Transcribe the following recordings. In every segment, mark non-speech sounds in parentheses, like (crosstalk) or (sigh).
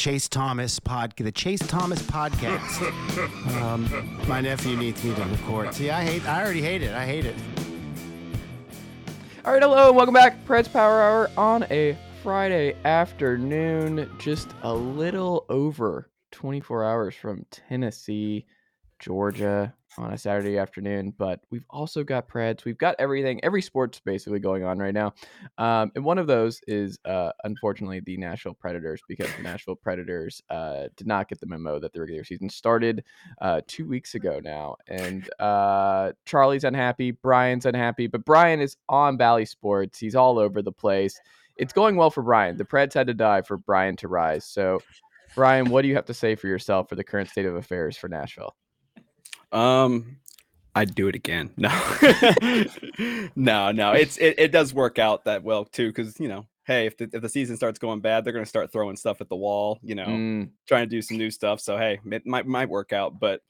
Chase Thomas pod, the Chase Thomas podcast. (laughs) um, my nephew needs me to record. See, I hate. I already hate it. I hate it. All right, hello, and welcome back, Preds Power Hour on a Friday afternoon, just a little over 24 hours from Tennessee, Georgia on a Saturday afternoon. But we've also got Preds. We've got everything, every sport's basically going on right now. Um, and one of those is, uh, unfortunately, the Nashville Predators, because the Nashville Predators uh, did not get the memo that the regular season started uh, two weeks ago now. And uh, Charlie's unhappy, Bryan's unhappy, but Bryan is on Bally Sports. He's all over the place. It's going well for Bryan. The Preds had to die for Bryan to rise. So, Bryan, what do you have to say for yourself for the current state of affairs for Nashville? Um, I'd do it again. (laughs) No, no, no. It's it, it does work out that well too, because you know, hey, if the if the season starts going bad, they're gonna start throwing stuff at the wall. You know, Mm, trying to do some new stuff. So hey, it might might work out, but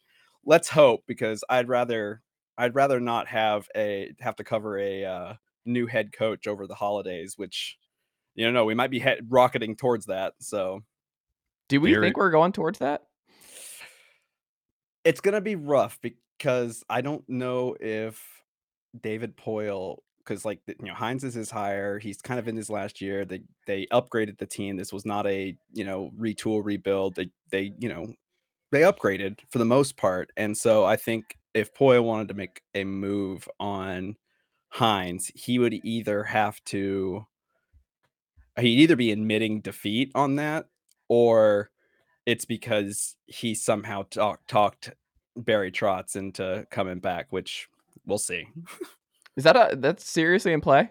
let's hope because I'd rather I'd rather not have a have to cover a uh, new head coach over the holidays, which you know, no, we might be head, rocketing towards that. So do we Here- think we're going towards that? It's gonna be rough because I don't know if David Poile because like you know Hynes is his hire. He's kind of in his last year. They they upgraded the team. This was not a you know retool rebuild. They they you know they upgraded for the most part. And so I think if Poile wanted to make a move on Hynes, he would either have to he'd either be admitting defeat on that or it's because he somehow talk, talked Barry Trotz into coming back, which we'll see. Mm-hmm. Is that a that's seriously in play?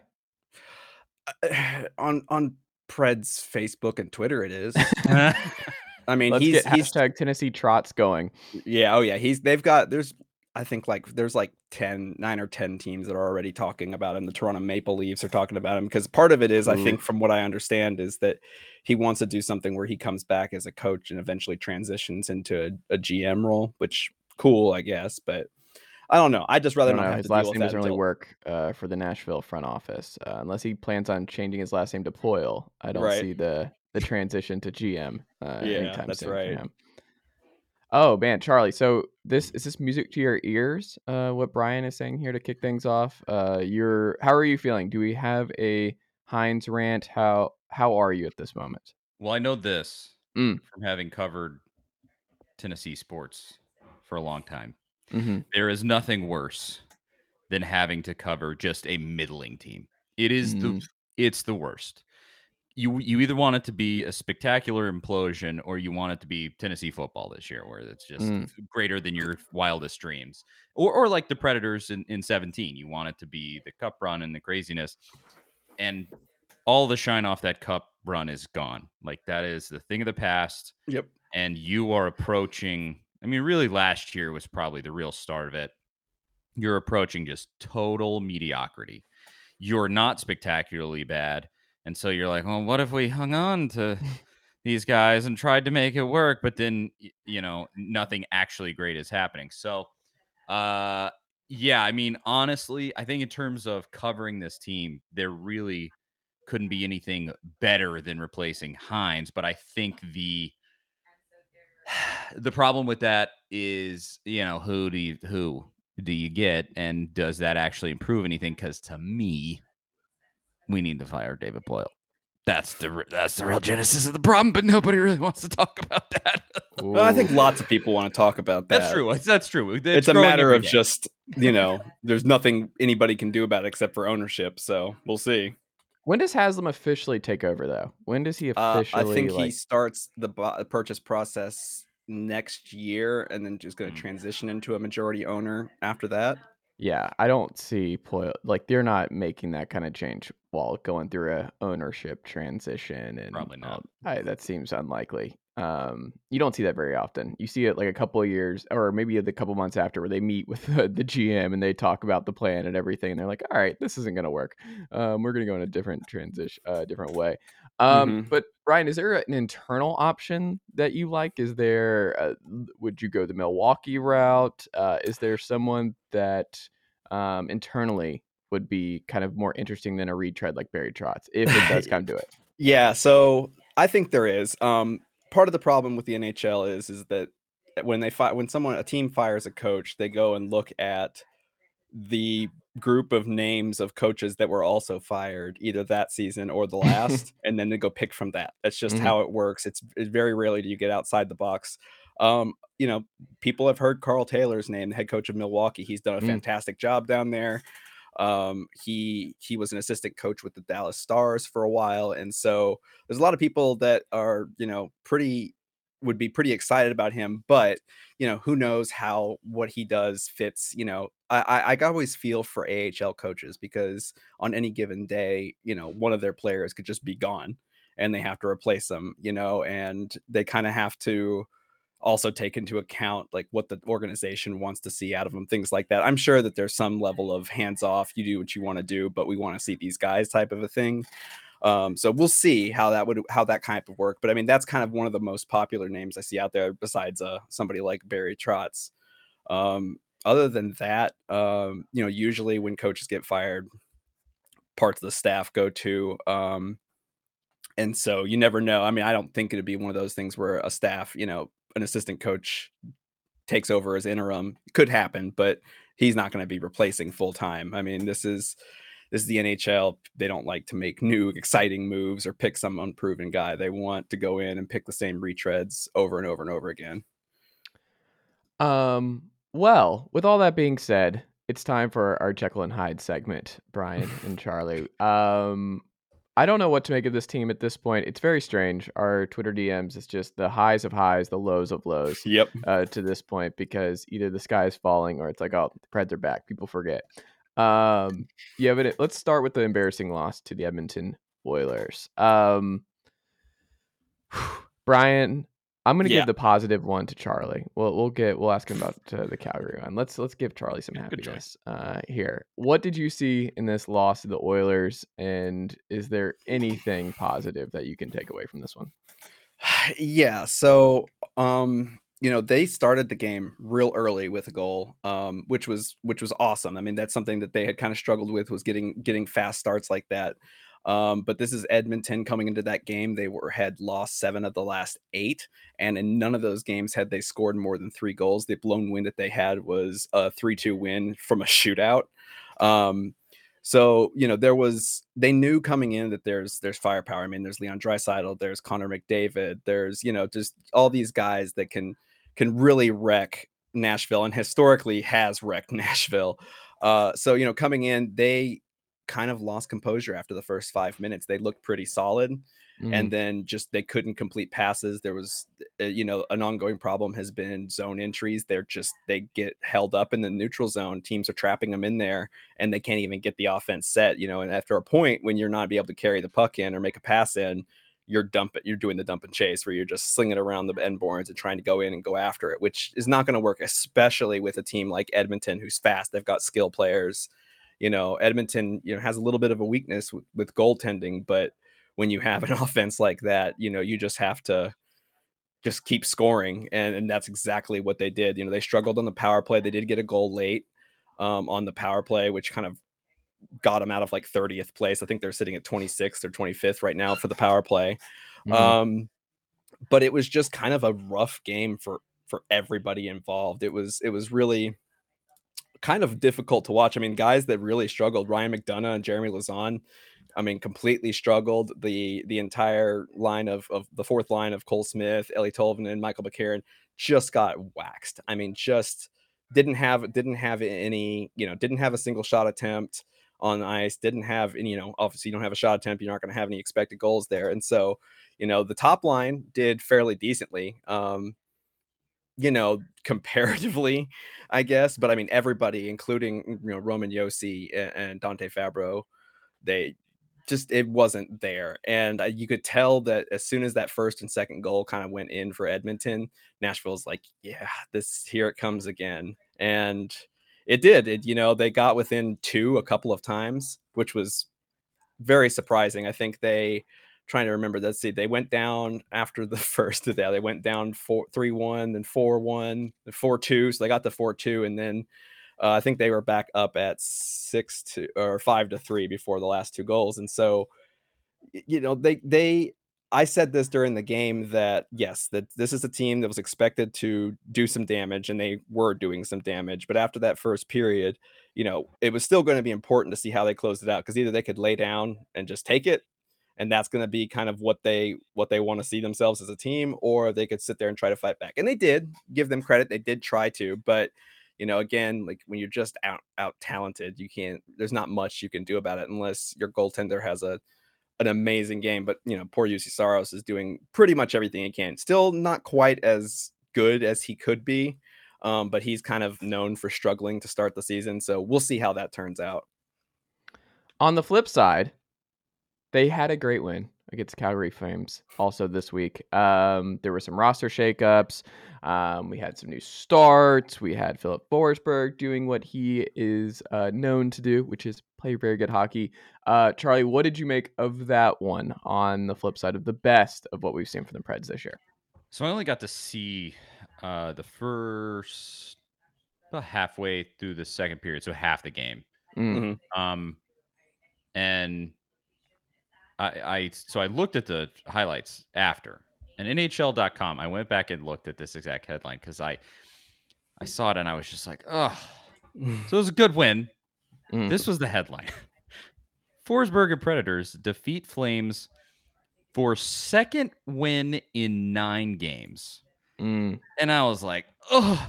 Uh, (sighs) on on Pred's Facebook and Twitter, it is. (laughs) I mean, Let's he's get he's hashtag Tennessee Trotz going. yeah, oh yeah, he's they've got there's I think like there's like 10, 9 or 10 teams that are already talking about him. The Toronto Maple Leafs are talking about him because part of it is, I think, from what I understand, is that he wants to do something where he comes back as a coach and eventually transitions into a, a GM role, which cool, I guess. But I don't know. I just I rather don't know. have His to last name doesn't really until- work uh, for the Nashville front office, uh, unless he plans on changing his last name to Poile. I don't Right. see the the transition to GM. Uh, Yeah, anytime that's right. Oh man, Charlie. So this is this music to your ears? Uh, what Brian is saying here to kick things off. Uh, you're how are you feeling? Do we have a Hynes rant? How how are you at this moment? Well, I know this Mm. from having covered Tennessee sports for a long time. hmm There is nothing worse than having to cover just a middling team. It is the Mm. it's the worst. You you either want it to be a spectacular implosion or you want it to be Tennessee football this year, where it's just Mm. greater than your wildest dreams. Or or like the Predators in, in 17. You want it to be the cup run and the craziness. And all the shine off that cup run is gone. Like that is the thing of the past Yep. and you are approaching I mean really last year was probably the real start of it. You're approaching just total mediocrity. You're not spectacularly bad. And so you're like, "Well, what if we hung on to these guys and tried to make it work, but then you know, nothing actually great is happening." So uh yeah, I mean, honestly, I think in terms of covering this team, there really couldn't be anything better than replacing Hynes. But I think the (sighs) the problem with that is, you know, who do you who do you get, and does that actually improve anything? Because to me, we need to fire David Poile. That's the that's the real genesis of the problem, but nobody really wants to talk about that. Well, I think lots of people want to talk about that. that's true. It's, that's true. It's, It's, a matter of day. just you know, (laughs) there's nothing anybody can do about it except for ownership. So we'll see. When does Haslam officially take over, though? When does he Uh, officially? I think he starts the bu- purchase process next year, and then just going to transition into a majority owner after that. Yeah, I don't see Poile like they're not making that kind of change while going through a ownership transition and Probably not. I, that seems unlikely. Um, you don't see that very often. You see it like a couple of years or maybe the couple months after where they meet with (laughs) the, the GM and they talk about the plan and everything. And they're like, all right, this isn't going to work. Um, we're going to go in a different transition, uh, different way. Um, Mhm. But Bryan, is there an internal option that you like? Is there, uh, would you go the Milwaukee route? Uh, is there someone that um, internally would be kind of more interesting than a retread like Barry Trotz (laughs) if it does come to it? Yeah, so I think there is. Um, part of the problem with the NHL is is that when they fi- when someone a team fires a coach, they go and look at the group of names of coaches that were also fired either that season or the (laughs) last and then they go pick from that that's just Mhm. how it works it's, it's very rarely do you get outside the box um you know people have heard karl taylor's name the head coach of milwaukee he's done a Mm. fantastic job down there um he he was an assistant coach with the dallas stars for a while and so there's a lot of people that are you know pretty would be pretty excited about him but you know who knows how what he does fits you know i i, I always feel for ahl coaches because on any given day you know one of their players could just be gone and they have to replace them you know and they kind of have to also take into account like what the organization wants to see out of them things like that i'm sure that there's some level of hands off you do what you want to do but we want to see these guys type of a thing um, so we'll see how that would how that kind of work. But I mean, that's kind of one of the most popular names I see out there, besides uh, somebody like Barry Trotz. Um, other than that, um, you know, usually when coaches get fired, parts of the staff go to. Um, and so you never know. I mean, I don't think it'd be one of those things where a staff, you know, an assistant coach takes over as interim. Could happen, but he's not going to be replacing full time. I mean, this is this is the NHL. They don't like to make new exciting moves or pick some unproven guy. They want to go in and pick the same retreads over and over and over again. Um, well, with all that being said, it's time for our Jekyll and Hyde segment, Bryan and Charlie. Um, I don't know what to make of this team at this point. It's very strange. Our Twitter DMs is just the highs of highs, the lows of lows (laughs) Yep. uh, to this point because either the sky is falling or it's like, oh, the Preds are back. People forget. Um, yeah, but it, let's start with the embarrassing loss to the Edmonton Oilers. Um, (sighs) Bryan, I'm gonna Yeah. give the positive one to Charlie. We'll we'll get we'll ask him about uh, the Calgary one. Let's let's give Charlie some Good happiness uh, here. What did you see in this loss to the Oilers, and is there anything positive that you can take away from this one? (sighs) yeah so um you know they started the game real early with a goal um which was which was awesome i mean that's something that they had kind of struggled with was getting getting fast starts like that um but this is edmonton coming into that game they were had lost seven of the last eight and in none of those games had they scored more than three goals the blown win that they had was a 3-2 win from a shootout um so you know there was they knew coming in that there's there's firepower. I mean, there's Leon Draisaitl, there's Connor McDavid, there's you know just all these guys that can can really wreck Nashville and historically has wrecked (laughs) Nashville. Uh, so you know coming in they kind of lost composure after the first five minutes. They looked pretty solid Mm, and then just they couldn't complete passes. There was uh, you know an ongoing problem has been zone entries. They're just they get held up in the neutral zone. Teams are trapping them in there and they can't even get the offense set you know and after a point when you're not be able to carry the puck in or make a pass in you're dumping you're doing the dump and chase where you're just slinging around the end boards and trying to go in and go after it which is not going to work especially with a team like edmonton who's fast. They've got skill players you know edmonton you know has a little bit of a weakness with, with goaltending but when you have an (laughs) offense like that, you know, you just have to just keep scoring. And, and that's exactly what they did. You know, they struggled on the power play. They did get a goal late um, on the power play, which kind of got them out of like 30th place. I think they're sitting at 26th or 25th right now for the power play. mhm. Um, but it was just kind of a rough game for for everybody involved. It was it was really kind of difficult to watch. I mean, guys that really struggled, Ryan McDonagh and Jeremy Lauzon, I mean, completely struggled. The the entire line of of the fourth line of Cole Smith, Eeli Tolvanen, and Michael McCarron just got waxed. I mean, just didn't have didn't have any, you know, didn't have a single shot attempt on ice, didn't have any, you know, obviously you don't have a shot attempt, you're not going to have any expected goals there. And so, you know, the top line did fairly decently. Um, you know, (laughs) comparatively, I guess. But I mean, everybody, including you know Roman Josi and, and Dante Fabbro, they just it wasn't there, and uh, you could tell that as soon as that first and second goal kind of went in for Edmonton, Nashville's like, yeah, this here it comes again, and it did. It you know they got within two a couple of times, which was very surprising. I think they trying to remember. Let's see. They went down after the (laughs) first that. They went down four three one, then four one, then four two. So they got the four two, and then uh, I think they were back up at six to or five to three before the last two goals. And so, you know, they they I said this during the game that yes, that this is a team that was expected to do some damage, and they were doing some damage. But after that first period, you know, it was still going to be important to see how they closed it out because either they could lay down and just take it, and that's going to be kind of what they what they want to see themselves as a team, or they could sit there and try to fight back. And they did give them credit; they did try to, but you know, again, like when you're just out out talented, you can't. There's not much you can do about it unless your goaltender has a an amazing game. But you know, poor Juuse Saros is doing pretty much everything he can. Still not quite as good as he could be, um, but he's kind of known for struggling to start the season. So we'll see how that turns out. On the flip side, they had a great win against Calgary Flames also this week. Um, there were some roster shakeups. Um, we had some new starts. We had Filip Forsberg doing what he is uh, known to do, which is play very good hockey. Uh, Charlie, what did you make of that one on the flip side of the best of what we've seen from the Preds this year? So I only got to see uh, the first about halfway through the second period, so half the game. Mm. Um, and I, I so I looked at the highlights after, and NHL.com. I went back and looked at this exact headline because I I saw it and I was just like, oh. So it was a good win. Mm. This was the headline. (laughs) Forsberg and Predators defeat Flames for second win in nine games. Mm. And I was like, oh,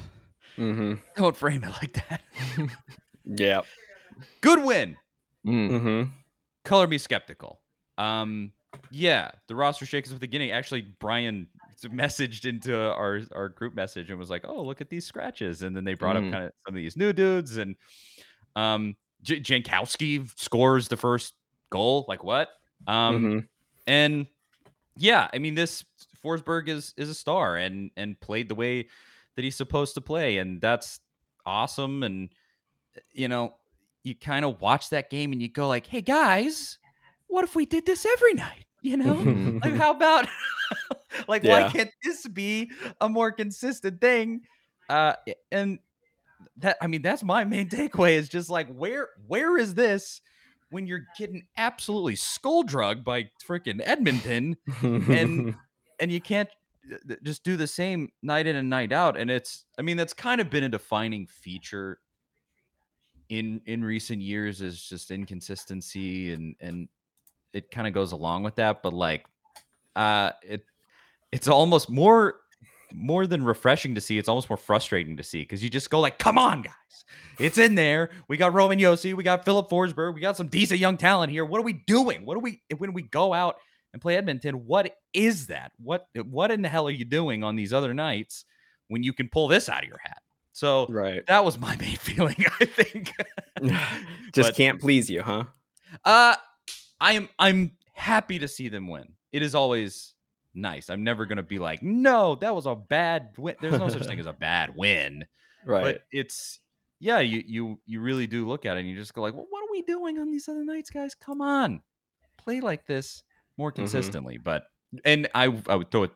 Mm-hmm. don't frame it like that. (laughs) Yeah. Good win. Mm. Mm-hmm. Color me skeptical. Um, yeah, the roster shakes at the beginning. Actually, Bryan messaged into our our group message and was like, "Oh, look at these scratches," and then they brought Mm. up kind of some of these new dudes, and um, J- Jankowski scores the first goal. Like what? Um, Mhm. and yeah, I mean this Forsberg is is a star and and played the way that he's supposed to play, and that's awesome. And you know, you kind of watch that game and you go like, "Hey guys, what if we did this every night?" You know, like how (laughs) about (laughs) like why can't this be a more consistent thing? Uh, and that I mean that's my main (laughs) takeaway is just like where where is this when you're getting absolutely skull drugged by freaking Edmonton and and you can't uh, just do the same night in and night out and it's i mean that's kind of been a defining feature in in recent years is just inconsistency and and it kind of goes along with that but like uh it it's almost more more than refreshing to see it's almost more frustrating to see because you just go like come on guys it's in there we got roman josi we got filip forsberg we got some decent young talent here what are we doing what are we when we go out and play Edmonton. What is that? What what in the hell are you doing on these other nights when you can pull this out of your hat? So right. that was my main (laughs) feeling, I think. (laughs) Just But- can't please you, huh? Uh I am I'm happy to see them win. It is always nice. I'm never gonna be like, no, that was a bad win. There's no such thing as a bad win. (laughs) Right. But it's yeah, you you you really do look at it and you just go like, well, what are we doing on these other nights, guys? Come on, play like this more consistently. But and I I would throw it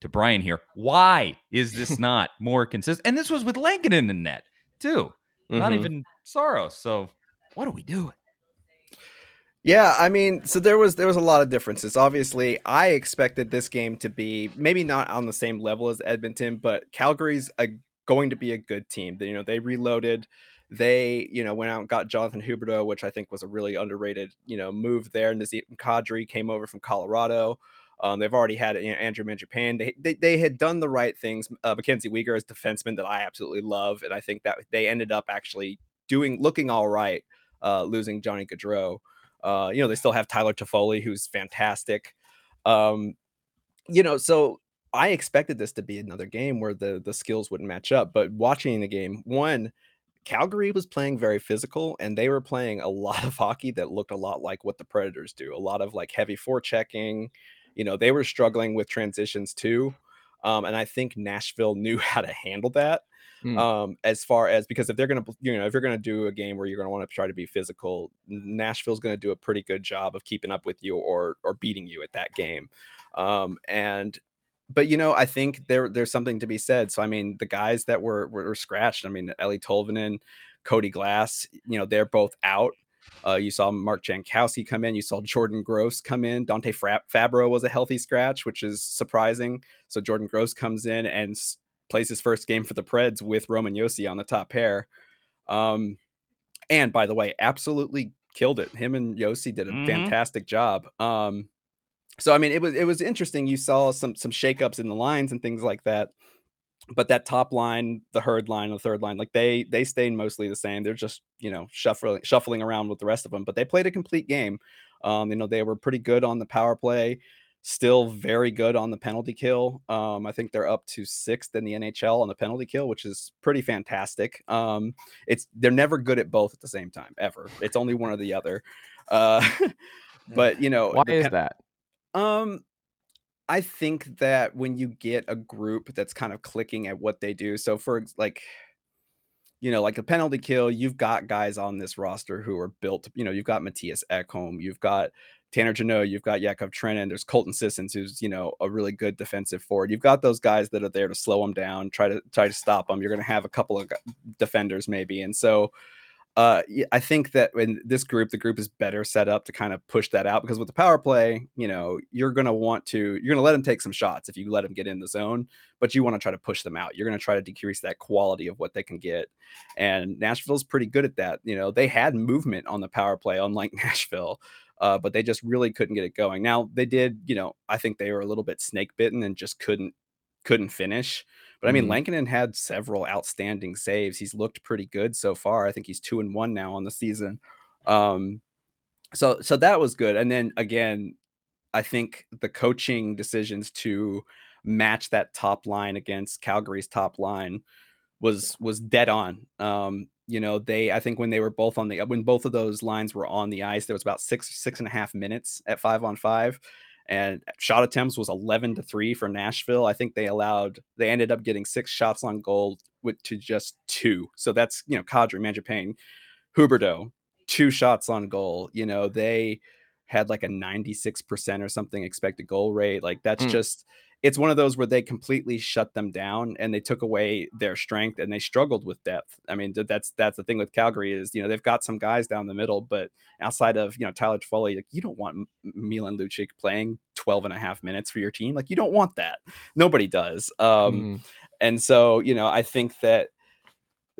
to Bryan here. Why is this (laughs) not more consistent? And this was with Lankin in the net too, not Mhm. even Saros. So what are we doing? Yeah, I mean, so there was there was a lot of differences. Obviously, I expected this game to be maybe not on the same level as Edmonton, but Calgary's a, going to be a good team. You know, they reloaded. They, you know, went out and got Jonathan Huberdeau, which I think was a really underrated, you know, move there. Nazem Kadri came over from Colorado. Um, they've already had you know, Andrew Mangiapane. They, they they had done the right things. Uh, Mackenzie Weegar is defenseman that I absolutely love, and I think that they ended up actually doing looking all right, uh, losing Johnny Gaudreau. Uh, you know, they still have Tyler Toffoli, who's fantastic. Um, you know, so I expected this to be another game where the the skills wouldn't match up. But watching the game, one, Calgary was playing very physical, and they were playing a lot of hockey that looked a lot like what the Predators do. A lot of like heavy forechecking. You know, they were struggling with transitions too. Um, and I think Nashville (laughs) knew how to handle that. Hmm. Um, as far as because if they're gonna, you know, if you're gonna do a game where you're gonna want to try to be physical, Nashville's gonna do a pretty good job of keeping up with you or or beating you at that game. Um, and but you know, I think there there's something to be said. So I mean, the guys that were were, were scratched, I mean, Eeli Tolvanen, Cody Glass, you know, they're both out. Uh, you saw Mark Jankowski come in. You saw Jordan Gross come in. Dante Fabbro was a healthy scratch, which is surprising. So Jordan Gross comes in and plays his first game for the Preds with Roman Josi on the top pair. Um, and by the way, absolutely killed it. Him and Josi did a Mhm. fantastic job. Um, so I mean, it was it was interesting. You saw some some shakeups in the lines and things like that. But that top line, the herd line, the third line, like they they stayed mostly the same. They're just you know shuffling shuffling around with the rest of them. But they played a complete game. Um, you know they were pretty good on the power play, still very good on the penalty kill. Um, I think they're up to sixth in the NHL on the penalty kill, which is pretty fantastic. Um, it's they're never good at both at the same time ever. It's only one or the other. Uh, (laughs) but you know Why is pen- that? um, I think that when you get a group that's kind of clicking at what they do, so for like, you know, like a penalty kill, you've got guys on this roster who are built. You know, you've got Mattias Ekholm, you've got Tanner Jeannot, you've got Yakov Trenin, there's Colton Sissons, who's you know a really good defensive forward. You've got those guys that are there to slow them down, try to try to stop them. You're going to have a couple of defenders maybe, and so uh, I think that in this group, the group is better set up to kind of push that out because with the power play, you know, you're going to want to, you're going to let them take some shots if you let them get in the zone, but you want to try to push them out. You're going to try to decrease that quality of what they can get. And Nashville's pretty good at that. You know, they had movement on the power play, unlike (laughs) Nashville. Uh, but they just really couldn't get it going. Now they did, you know, I think they were a little bit snake bitten and just couldn't couldn't finish. But I mean, Mhm. Lankinen had several outstanding saves. He's looked pretty good so far. I think he's two and one now on the season. Um, so so that was good. And then again, I think the coaching decisions to match that top line against Calgary's top line was was dead on. Um, you know, they I think when they were both on the when both of those lines were on the ice, there was about six six and a half minutes at five on five, and shot attempts was eleven to three for Nashville. I think they allowed they ended up getting six shots on goal with to just two. So that's you know Kadri, Mangiapane, Huberdeau, two shots on goal. You know they had like a 96% or something expected goal rate. Like that's Mm. just it's one of those where they completely shut them down and they took away their strength and they struggled with depth. I mean, that's that's the thing with Calgary is you know they've got some guys down the middle, but outside of you know Tyler Toffoli, like you don't want Milan Lucic playing 12 and a half minutes for your team. Like you don't want that. Nobody does. Um, Mhm. and so you know I think that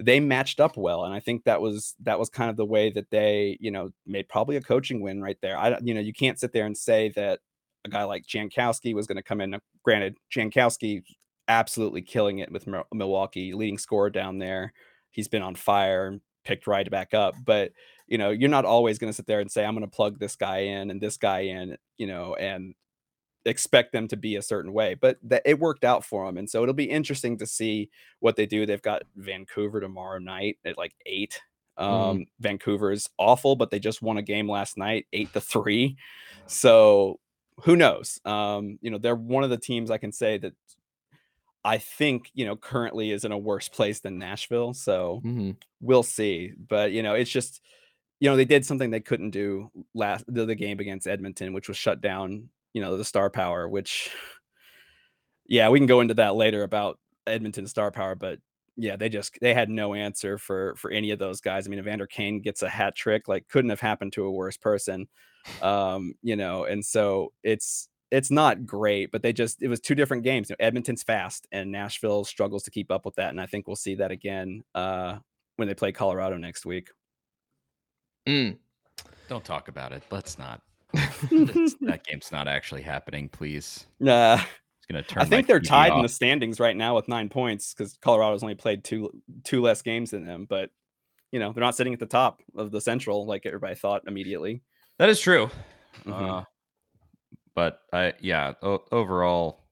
they matched up well and i think that was that was kind of the way that they you know made probably a coaching win right there i don't- you know you can't sit there and say that a guy like jankowski was going to come in granted jankowski absolutely killing it with milwaukee leading scorer down there. He's been on fire and picked right back up but you know you're not always going to sit there and say i'm going to plug this guy in and this guy in you know and expect them to be a certain way but that it worked out for them and so it'll be interesting to see what they do. They've got vancouver tomorrow night at like eight. Um Mhm. vancouver's awful but they just won a game last night eight to three. So who knows um you know they're one of the teams i can say that i think you know currently is in a worse place than nashville so Mhm. we'll see. But you know, it's just you know they did something they couldn't do last the, the game against Edmonton, which was shut down. You know, the star power. Which, (sighs) yeah, we can go into that later about Edmonton star power, but yeah, they just they had no answer for for any of those guys. I mean, Evander Kane gets a hat trick, like couldn't have happened to a worse person. Um, you know, and so it's it's not great, but they just it was two different games. You know, Edmonton's fast and Nashville struggles to keep up with that, and I think we'll see that again uh when they play Colorado next week. Mm. Don't talk about it. Let's not. (laughs) That game's not actually happening. Please. Uh, It's gonna turn. I think they're TV tied in the standings right now with nine points because Colorado's only played two two less games than them, but you know they're not sitting at the top of the Central like everybody thought immediately. That is true. Mhm. Uh, but I, yeah, o- overall,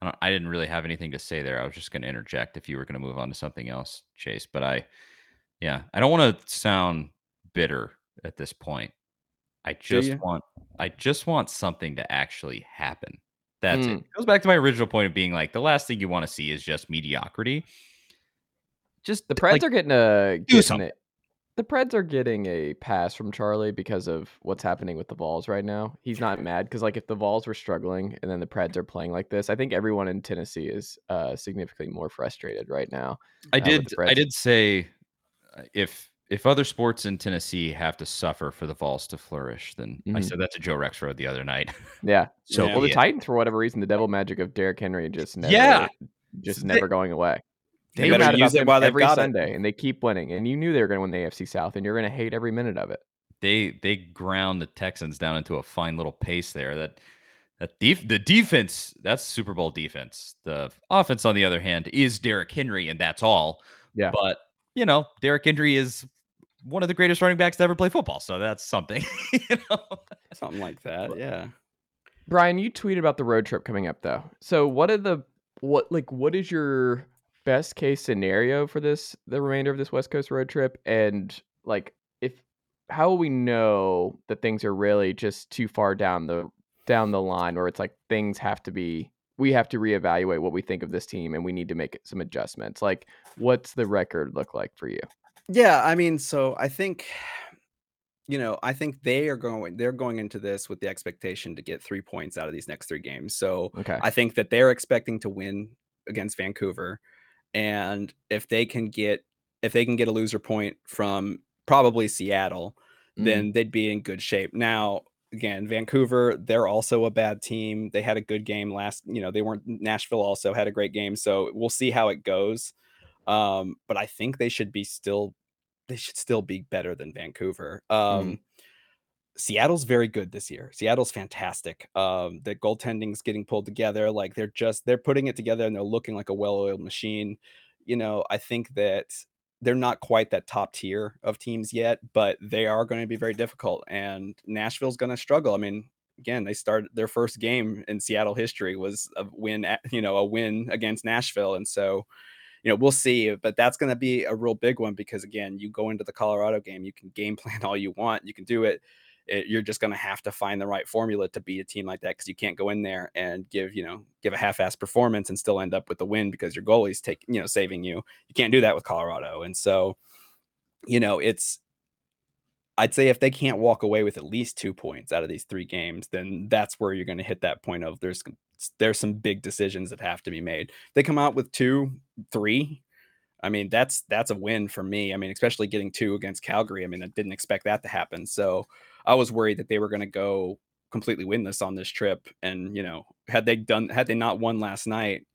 I, I didn't really have anything to say there. I was just going to interject if you were going to move on to something else, Chase. But I, yeah, I don't want to sound bitter at this point. I just want, I just want something to actually happen. That's it. Mm. It goes back to my original point of being like the last thing you want to see is just mediocrity. Just The Preds like, are getting a do something. it. The Preds are getting a pass from Charlie because of what's happening with the Vols right now. He's not (laughs) mad because like if the Vols were struggling and then the Preds are playing like this, I think everyone in Tennessee is uh, significantly more frustrated right now. I uh, did. I did say uh, if if other sports in Tennessee have to suffer for the Vols to flourish, then I Mhm. said that to Joe Rexrode the other night. (laughs) Yeah. So Yeah. Well, the be. Titans, for whatever reason, the devil magic of Derrick Henry just never, Yeah. just They- never going away. They You're better mad about use it them while every got it. Sunday, and they keep winning. And you knew they were going to win the AFC South, and you're going to hate every minute of it. they they ground the Texans down into a fine little pace there. That that def- the defense that's Super Bowl defense. The offense, on the other hand, is Derrick Henry, and that's all. Yeah. But you know, Derrick Henry is one of the greatest running backs to ever play football, so that's something. (laughs) you know? Something like that. Yeah. Bryan, you tweeted about the road trip coming up, though. So, what are the what like what is your best case scenario for this the remainder of this West Coast road trip? And like, if how will we know that things are really just too far down the down the line, where it's like things have to be we have to reevaluate what we think of this team, and we need to make some adjustments. Like, what's the record look like for you? Yeah, I mean, so I think you know, I think they are going they're going into this with the expectation to get 3 points out of these next 3 games. So, Okay, I think that they're expecting to win against Vancouver and if they can get if they can get a loser point from probably Seattle, Mhm. then they'd be in good shape. Now, again, Vancouver, they're also a bad team. They had a good game last, you know, they weren't Nashville also had a great game, so we'll see how it goes. Um, but I think they should be still they should still be better than Vancouver. Um Seattle's very good this year. Seattle's fantastic. Um, the goaltending's getting pulled together. Like they're just they're putting it together and they're looking like a well-oiled machine. You know, I think that they're not quite that top tier of teams yet, but they are going to be very difficult. And Nashville's going to struggle. I mean, again, they started their first game in Seattle history was a win, at, you know, a win against Nashville, and so you know, we'll see, uh, but that's going to be a real big one because again, you go into the Colorado game, you can game (laughs) plan all you want, you can do it. it you're just going to have to find the right formula to beat a team like that because you can't go in there and give you know give a half-ass performance and still end up with the win because your goalie's take you know saving you. You can't do that with Colorado, and so you know it's. I'd say if they can't walk away with at least two points out of these three games, then that's where you're going to hit that point of there's there's some big decisions that have to be made. They come out with two, three. I mean, that's that's a win for me. I mean, especially getting two against Calgary. I mean, I didn't expect that to happen. So I was worried that they were going to go completely winless on this trip. And you know, had they done, had they not won last night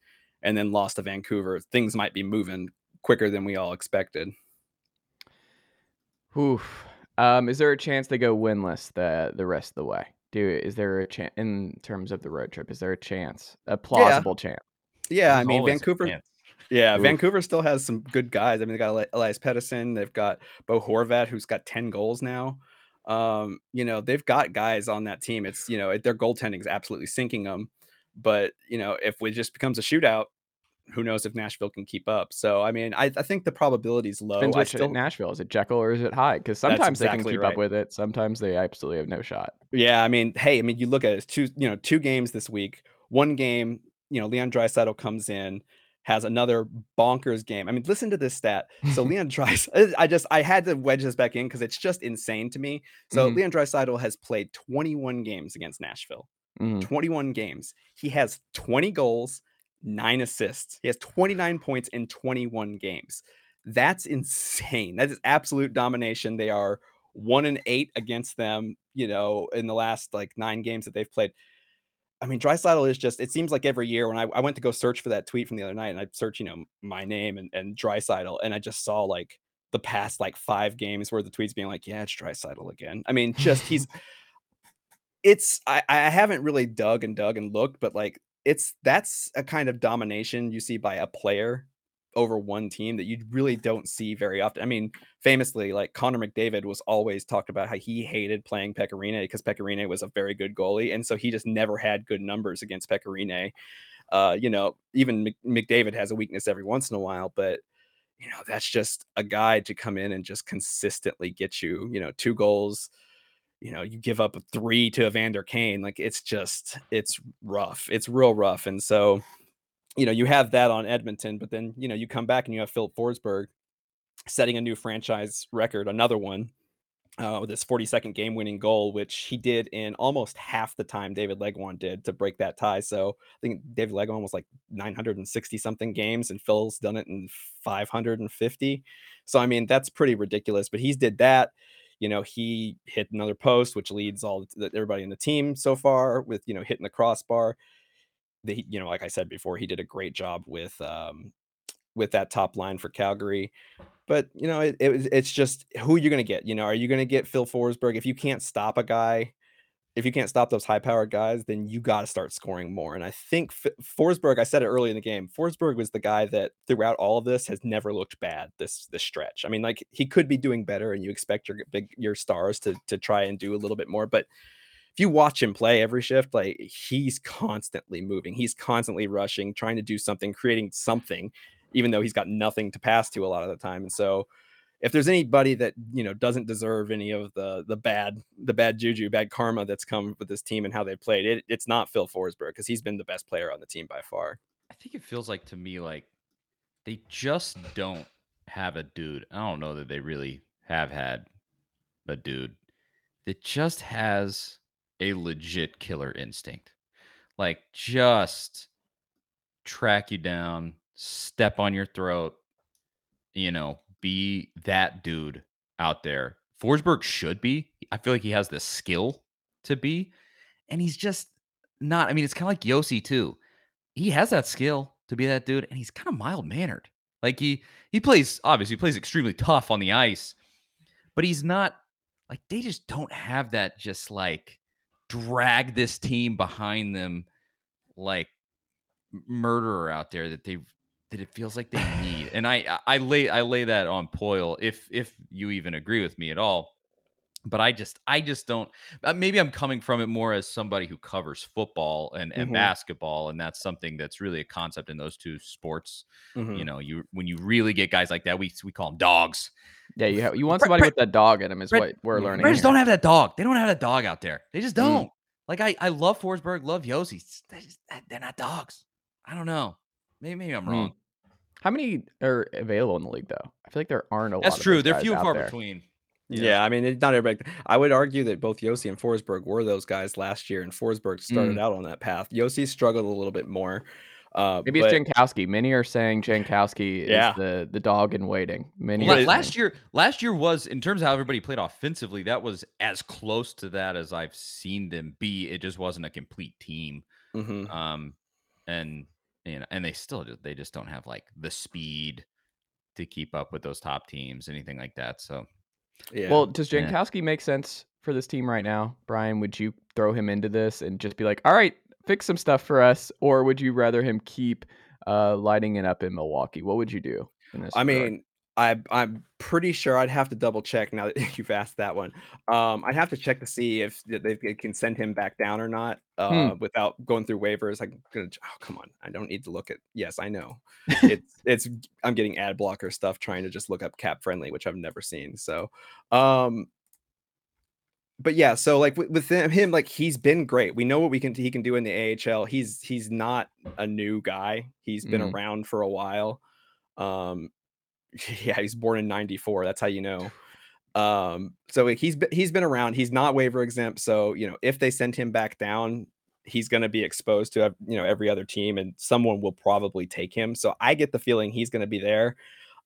and then lost to Vancouver, things might be moving quicker than we all expected. Oof. Um, is there a chance they go winless the the rest of the way? Do is there a chance in terms of the road trip? Is there a chance, a plausible chance? Yeah, I mean, Vancouver. Yeah, Oof. Vancouver still has some good guys. I mean, they got Elias Pettersson. They've got Bo Horvat, who's got 10 goals now. Um, you know, they've got guys on that team. It's, you know, their goaltending is absolutely sinking them. But, you know, if it just becomes a shootout, who knows if Nashville can keep up. So, I mean, I, I think the probability is low. Depends which still, Nashville is it Jekyll or is it Hyde? Because sometimes they can keep right. up with it. Sometimes they absolutely have no shot. Yeah, I mean, hey, I mean, you look at it, it's two, you know, two games this week. One game, you know, Leon Draisaitl comes in, has another bonkers game. I mean, listen to this stat. So (laughs) Leon Draisaitl, (laughs) I just I had to wedge this back in because it's just insane to me. So Mhm. Leon Draisaitl has played 21 games against Nashville. Mhm. 21 games. He has 20 goals, nine assists. He has 29 points in 21 games. That's insane. That is absolute domination. They are one and eight against them, you know, in the last like nine games that they've played. I mean, Draisaitl is just, it seems like every year when I, I went to go search for that tweet from the other night and I searched, you know, my name and, and Draisaitl, and I just saw like the past like five games where the tweets being like, yeah, it's Draisaitl again. I mean, just he's, (laughs) it's, I, I haven't really dug and dug and looked, but like it's, that's a kind of domination you see by a player over one team that you really don't see very often. I mean, famously, like Connor McDavid was always talked about how he hated playing Pekka Rinne because Pekka Rinne was a very good goalie, and so he just never had good numbers against Pekka Rinne. Uh, you know, even McDavid has a weakness every once in a while, but you know that's just a guy to come in and just consistently get you, you know, two goals. You know, you give up a three to Evander Kane, like it's just it's rough. It's real rough, and so you know, you have that on Edmonton, but then, you know, you come back and you have Filip Forsberg setting a new franchise record, another one uh, with his 42nd game winning goal, which he did in almost half the time David Legwand did to break that tie. So I think David Legwand was like 960 something games, and Phil's done it in 550. So I mean that's pretty ridiculous. But he's did that. You know, he hit another post, which leads all that everybody in the team so far with you know hitting the crossbar. The, you know, like I said before, he did a great job with um, with that top line for Calgary. But you know, it, it it's just who you're going to get. You know, are you going to get Phil Forsberg? If you can't stop a guy, if you can't stop those high powered guys, then you got to start scoring more. And I think F- Forsberg, I said it early in the game, Forsberg was the guy that throughout all of this has never looked bad this this stretch. I mean, like he could be doing better, and you expect your big your stars to to try and do a little bit more, but if you watch him play every shift, like he's constantly moving, he's constantly rushing, trying to do something, creating something even though he's got nothing to pass to a lot of the time. And so if there's anybody that you know doesn't deserve any of the the bad the bad juju bad karma that's come with this team and how they played it it's not phil forsberg because he's been the best player on the team by far. I think it feels like to me like they just don't have a dude. I don't know that they really have had a dude that just has a legit killer instinct. Like just track you down step on your throat, you know, be that dude out there. Forsberg should be. I feel like he has the skill to be, and he's just not. I mean, it's kind of like Josi too. He has that skill to be that dude, and he's kind of mild mannered. Like he he plays obviously he plays extremely tough on the ice, but he's not like they just don't have that just like drag this team behind them like murderer out there that they that it feels like they need. And I I lay I lay that on Poile if if you even agree with me at all. But I just I just don't uh, maybe I'm coming from it more as somebody who covers football and, and mm-hmm. basketball and that's something that's really a concept in those two sports. Mm-hmm. You know, you when you really get guys like that we we call them dogs. Yeah, you have, you want somebody Brett, with that dog in them is Brett, what we're learning. They just don't have that dog. They don't have that dog out there. They just mm. don't. Mm. Like I I love Forsberg, love Josi. They just, they're not dogs. I don't know. Maybe, maybe I'm hmm. wrong. How many are available in the league though? I feel like there aren't a That's lot. That's true. They're few and far there. between. Yeah. yeah. I mean, it's not everybody. I would argue that both Josi and Forsberg were those guys last year, and Forsberg started mm. out on that path. Josi struggled a little bit more. Uh, Maybe but, it's Jankowski. Many are saying Jankowski is yeah. the the dog in waiting. Many well, last year, last year was in terms of how everybody played offensively. That was as close to that as I've seen them be. It just wasn't a complete team. Mm-hmm. Um, and you know, and they still just they just don't have like the speed to keep up with those top teams, anything like that. So, yeah. Well, does Jankowski yeah. make sense for this team right now, Bryan? Would you throw him into this and just be like, all right, fix some stuff for us, or would you rather him keep uh, lighting it up in Milwaukee? What would you do? In this I regard? mean, I I'm pretty sure I'd have to double check now that (laughs) you've asked that one. Um, I'd have to check to see if they can send him back down or not hmm. uh, hmm. without going through waivers. I'm gonna. Oh come on! I don't need to look at. Yes, I know. (laughs) it's it's. I'm getting ad blocker stuff trying to just look up cap friendly, which I've never seen. So, um, but yeah, so like with, with him, like he's been great. We know what we can he can do in the AHL. He's he's not a new guy. He's been mm. around for a while. Um, (laughs) yeah, he's born in 94. That's how you know. Um, so he's he's been around. He's not waiver exempt. So, you know, if they send him back down, he's going to be exposed to you know every other team and someone will probably take him. So I get the feeling he's going to be there.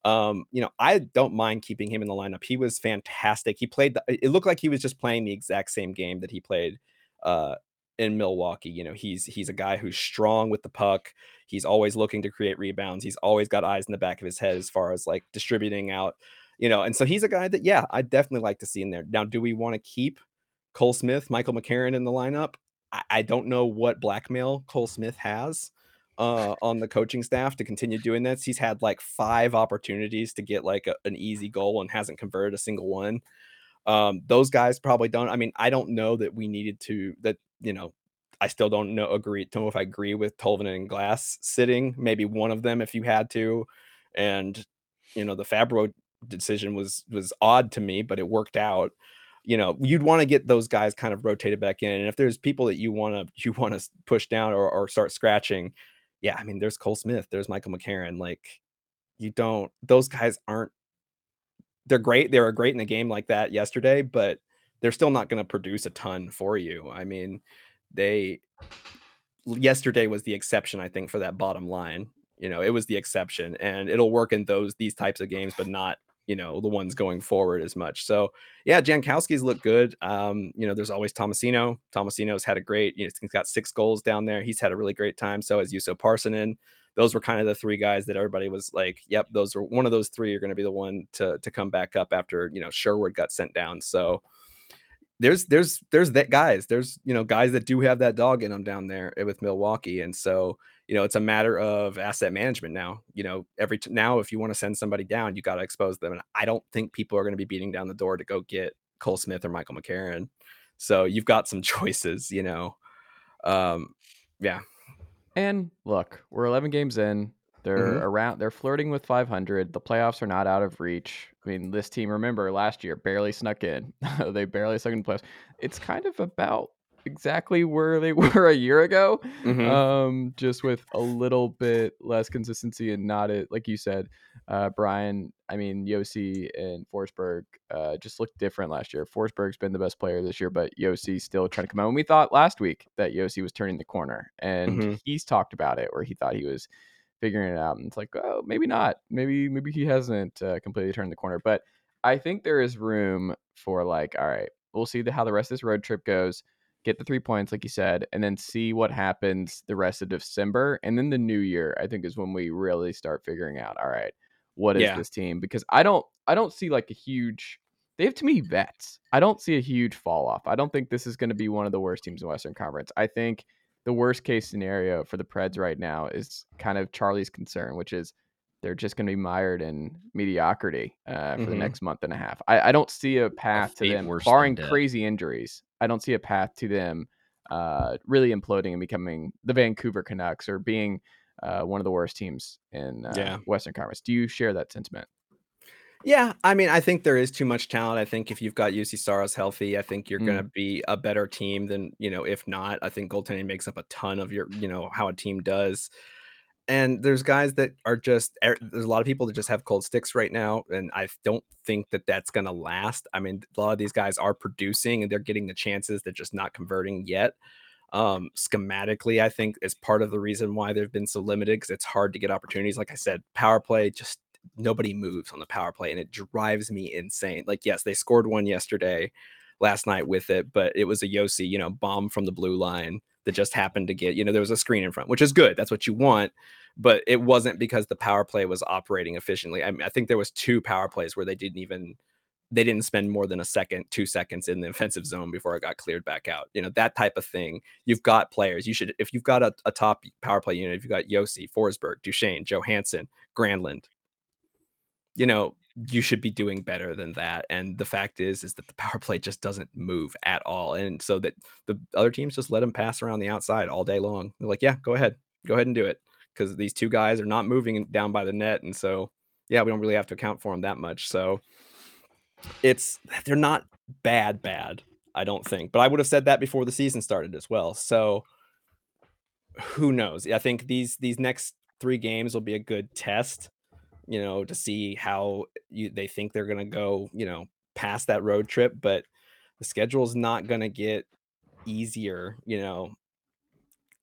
Um, you know, I don't mind keeping him in the lineup. He was fantastic. He played the, it looked like he was just playing the exact same game that he played uh in Milwaukee. You know, he's he's a guy who's strong with the puck. He's always looking to create rebounds. He's always got eyes in the back of his head as far as like distributing out, you know. And so he's a guy that yeah, I definitely like to see in there. Now, do we want to keep Cole Smith, Michael McCarron in the lineup? I, I don't know what blackmail Cole Smith has uh, on the coaching staff to continue doing this. He's had like five opportunities to get like a, an easy goal and hasn't converted a single one. Um, those guys probably don't. I mean, I don't know that we needed to that you know, I still don't know agree don't know if I agree with Tolvanen and Glass sitting. Maybe one of them if you had to. And you know, the Fabbro decision was was odd to me, but it worked out. You know, you'd want to get those guys kind of rotated back in. And if there's people that you want to (laughs) you want to push down or, or start scratching, yeah, I mean, there's Cole Smith, there's Michael McCarron. Like, you don't; those guys aren't they're great. They were great in a game like that yesterday, but they're still not going to produce a ton for you. I mean, they yesterday was the exception, I think, for that bottom line. You know, it was the exception, and it'll work in those these types of games, but not you know the ones going forward as much. So yeah, Jankowski's look good. Um, you know, there's always Tomasino. Tomasino's had a great. You know, he's got six goals down there. He's had a really great time. So has Juuso Parssinen those were kind of the three guys that everybody was like, "Yep, those are one of those three are going to be the one to to come back up after you know Sherwood got sent down." So there's there's there's that guys there's you know guys that do have that dog in them down there eh, with Milwaukee, and so you know it's a matter of asset management now. You know every t- now if you want to send somebody down, you got to expose them, and I don't think people are going to be beating down the door to go get Cole Smith or Michael McCarron. So you've got some (laughs) choices, you know. Um, yeah, and look, we're 11 games in. They're mm-hmm. around. They're flirting with 500. The playoffs are not out of reach. I mean, this team, remember last year, barely snuck in. (laughs) they barely snuck in the playoffs. It's kind of about exactly where they (laughs) were a year ago, mm-hmm. um, just with a little bit less consistency and not it like you said, uh, Bryan. I mean, Josi and Forsberg uh, just looked different last year. Forsberg's been the best player this year, but Josi still trying to come out. And we thought last week that Josi was turning the corner, and mm-hmm. he's talked about it where he thought he was figuring it out. And it's like, oh, maybe not. Maybe maybe he hasn't uh, completely turned the corner, but I think there is room for like, all right, we'll see the, how the rest of this road trip goes get the three points, like you said, and then see what happens the rest of December. And then the new year, I think, is when we really start figuring out, all right, what is yeah. this team? Because I don't I don't see like a huge they have too many vets. I don't see a huge fall off. I don't think this is going to be one of the worst teams in Western Conference. I think the worst case scenario for the Preds right now is kind of Charlie's concern, which is they're just going to be mired in mediocrity uh, for mm-hmm. the next month and a half. I, I don't see a path to them, barring crazy injuries. I don't see a path to them uh, really imploding and becoming the Vancouver Canucks or being uh, one of the worst teams in uh, yeah. Western Conference. Do you share that sentiment? Yeah, I mean, I think there is too much talent. I think if you've got Juuse Saros healthy, I think you're mm. going to be a better team than you know. If not, I think goaltending makes up a ton of your, you know, how a team does and there's guys that are just er, there's a lot of people that just have cold sticks right now and i don't think that that's going to last i mean a lot of these guys are producing and they're getting the chances they're just not converting yet um schematically i think is part of the reason why they've been so limited because it's hard to get opportunities like i said power play just nobody moves on the power play and it drives me insane like yes they scored one yesterday last night with it but it was a Josi you know bomb from the blue line that just happened to get, you know, there was a screen in front, which is good. That's what you want. But it wasn't because the power play was operating efficiently. I, mean, I think there was two power plays where they didn't even they didn't spend more than a second, two seconds in the offensive zone before it got cleared back out. You know, that type of thing. You've got players. You should, if you've got a, a top power play unit, if you've got Josi, Forsberg, Duchene, Johansson, Granlund, you know, you should be doing better than that. And the fact is, is that the power play just doesn't move at all. And so that the other teams just let them pass around the outside all day long. They're like, yeah, go ahead, go ahead and do it. Because these two guys are not moving down by the net. And so, yeah, we don't really have to account for them that much. So it's, they're not bad, bad, I don't think. But I would have said that before the season started as well. So who knows? I think these, these next three games will be a good test you know, to see how you, they think they're going to go, you know, past that road trip. But the schedule is not going to get easier, you know,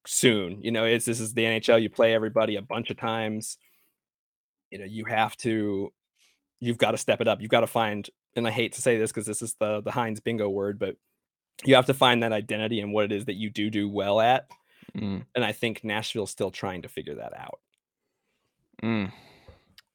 soon. You know, it's this is the NHL. You play everybody a bunch of times. You know, you have to, you've got to step it up. You've got to find, and I hate to say this because this is the the Hynes bingo word, but you have to find that identity and what it is that you do do well at. Mm. And I think Nashville's still trying to figure that out. Mm.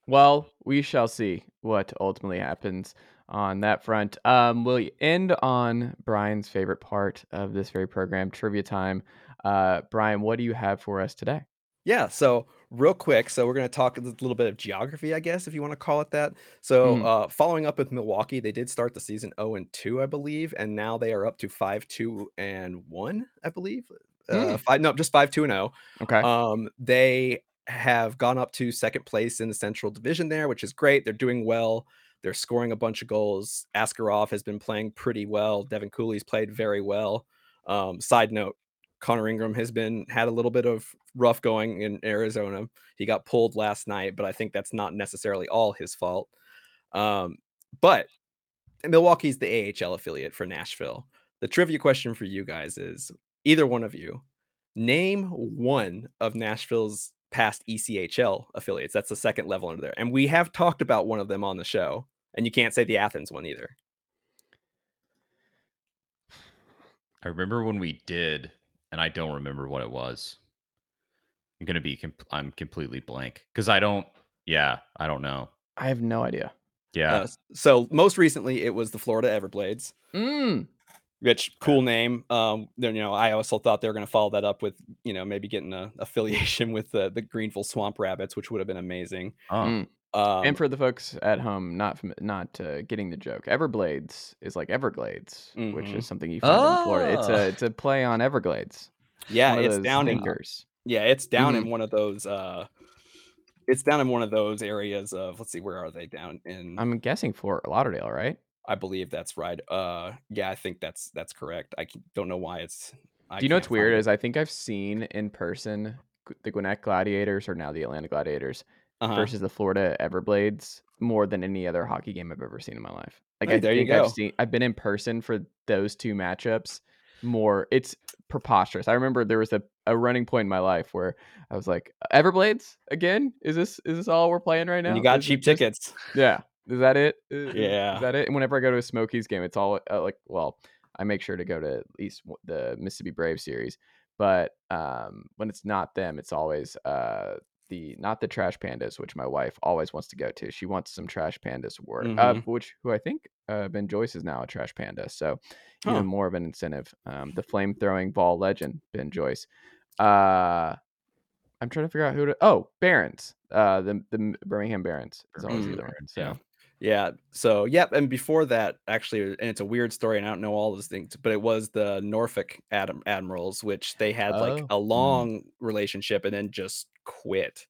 Well, we shall see what ultimately happens on that front. Um, we'll end on Bryan's favorite part of this very program, trivia time. Uh, Brian, what do you have for us today? Yeah, so real quick, so we're going to talk a little bit of geography, I guess, if you want to call it that. So, mm. uh, following up with Milwaukee, they did start the season 0 and 2, I believe, and now they are up to 5 2 and 1, I believe. Mm. Uh, five, no, just 5 2 and 0. Okay. Um, they have gone up to second place in the Central Division there, which is great. They're doing well. They're scoring a bunch of goals. Askarov has been playing pretty well. Devin Cooley's played very well. Um, side note, Connor Ingram has been had a little bit of rough going in Arizona. He got pulled last night, but I think that's not necessarily all his fault. Um, but Milwaukee's the AHL affiliate for Nashville. The trivia question for you guys is either one of you name one of Nashville's past ECHL affiliates. That's the second level under there. And we have talked about one of them on the show. And you can't say the Athens one either. I remember when we did, and I don't remember what it was. I'm gonna be. Com- I'm completely blank because I don't. Yeah, I don't know. I have no idea. Yeah, Uh, so most recently it was the Florida Everblades. Mm. Which cool name. Um, then you know, I also thought they were going to follow that up with you know maybe getting an affiliation (laughs) with the the Greenville Swamp Rabbits, which would have been amazing. Oh, Mm. Um, and for the folks at home not fam- not uh, getting the joke, Everblades is like Everglades, which Mhm. is something you find in Florida. It's a it's a play on Everglades. yeah, it's those down in yeah, it's down Mm-hmm. in one of those. uh It's down in one of those areas of let's see, where are they down in? I'm guessing Fort Lauderdale, right? I believe that's right. Uh, yeah, I think that's that's correct. I don't know why it's. I Do you know what's weird it. is I think I've seen in person the Gwinnett Gladiators or now the Atlanta Gladiators Uh-huh. versus the Florida Everblades more than any other hockey game I've ever seen in my life. Like Hey, I there you think go. I've seen I've been in person for those two matchups more. It's preposterous. I remember there was a, a running point in my life where I was like, Everblades again? Is this is this all we're playing right now? And you got Is cheap just- tickets. Yeah. Is that it? Is- Yeah. Is that it? And whenever I go to a Smokies game, it's all uh, like, well, I make sure to go to at least the Mississippi Brave series. But um, when it's not them, it's always uh, the not the Trash Pandas, which my wife always wants to go to. She wants some Trash Pandas work, uh, Mhm. which who I think uh, Ben Joyce is now a Trash Panda. So Huh. even more of an incentive. Um, the flame throwing ball legend Ben Joyce. Uh, I'm trying to figure out who to. Oh, Barons. Uh, the the Birmingham Barons is always the other one. So. yeah. Yeah. So, yep. And before that, actually, and it's a weird story, and I don't know all those things, but it was the Norfolk Adam Admirals, which they had like Oh. a long relationship and then just quit.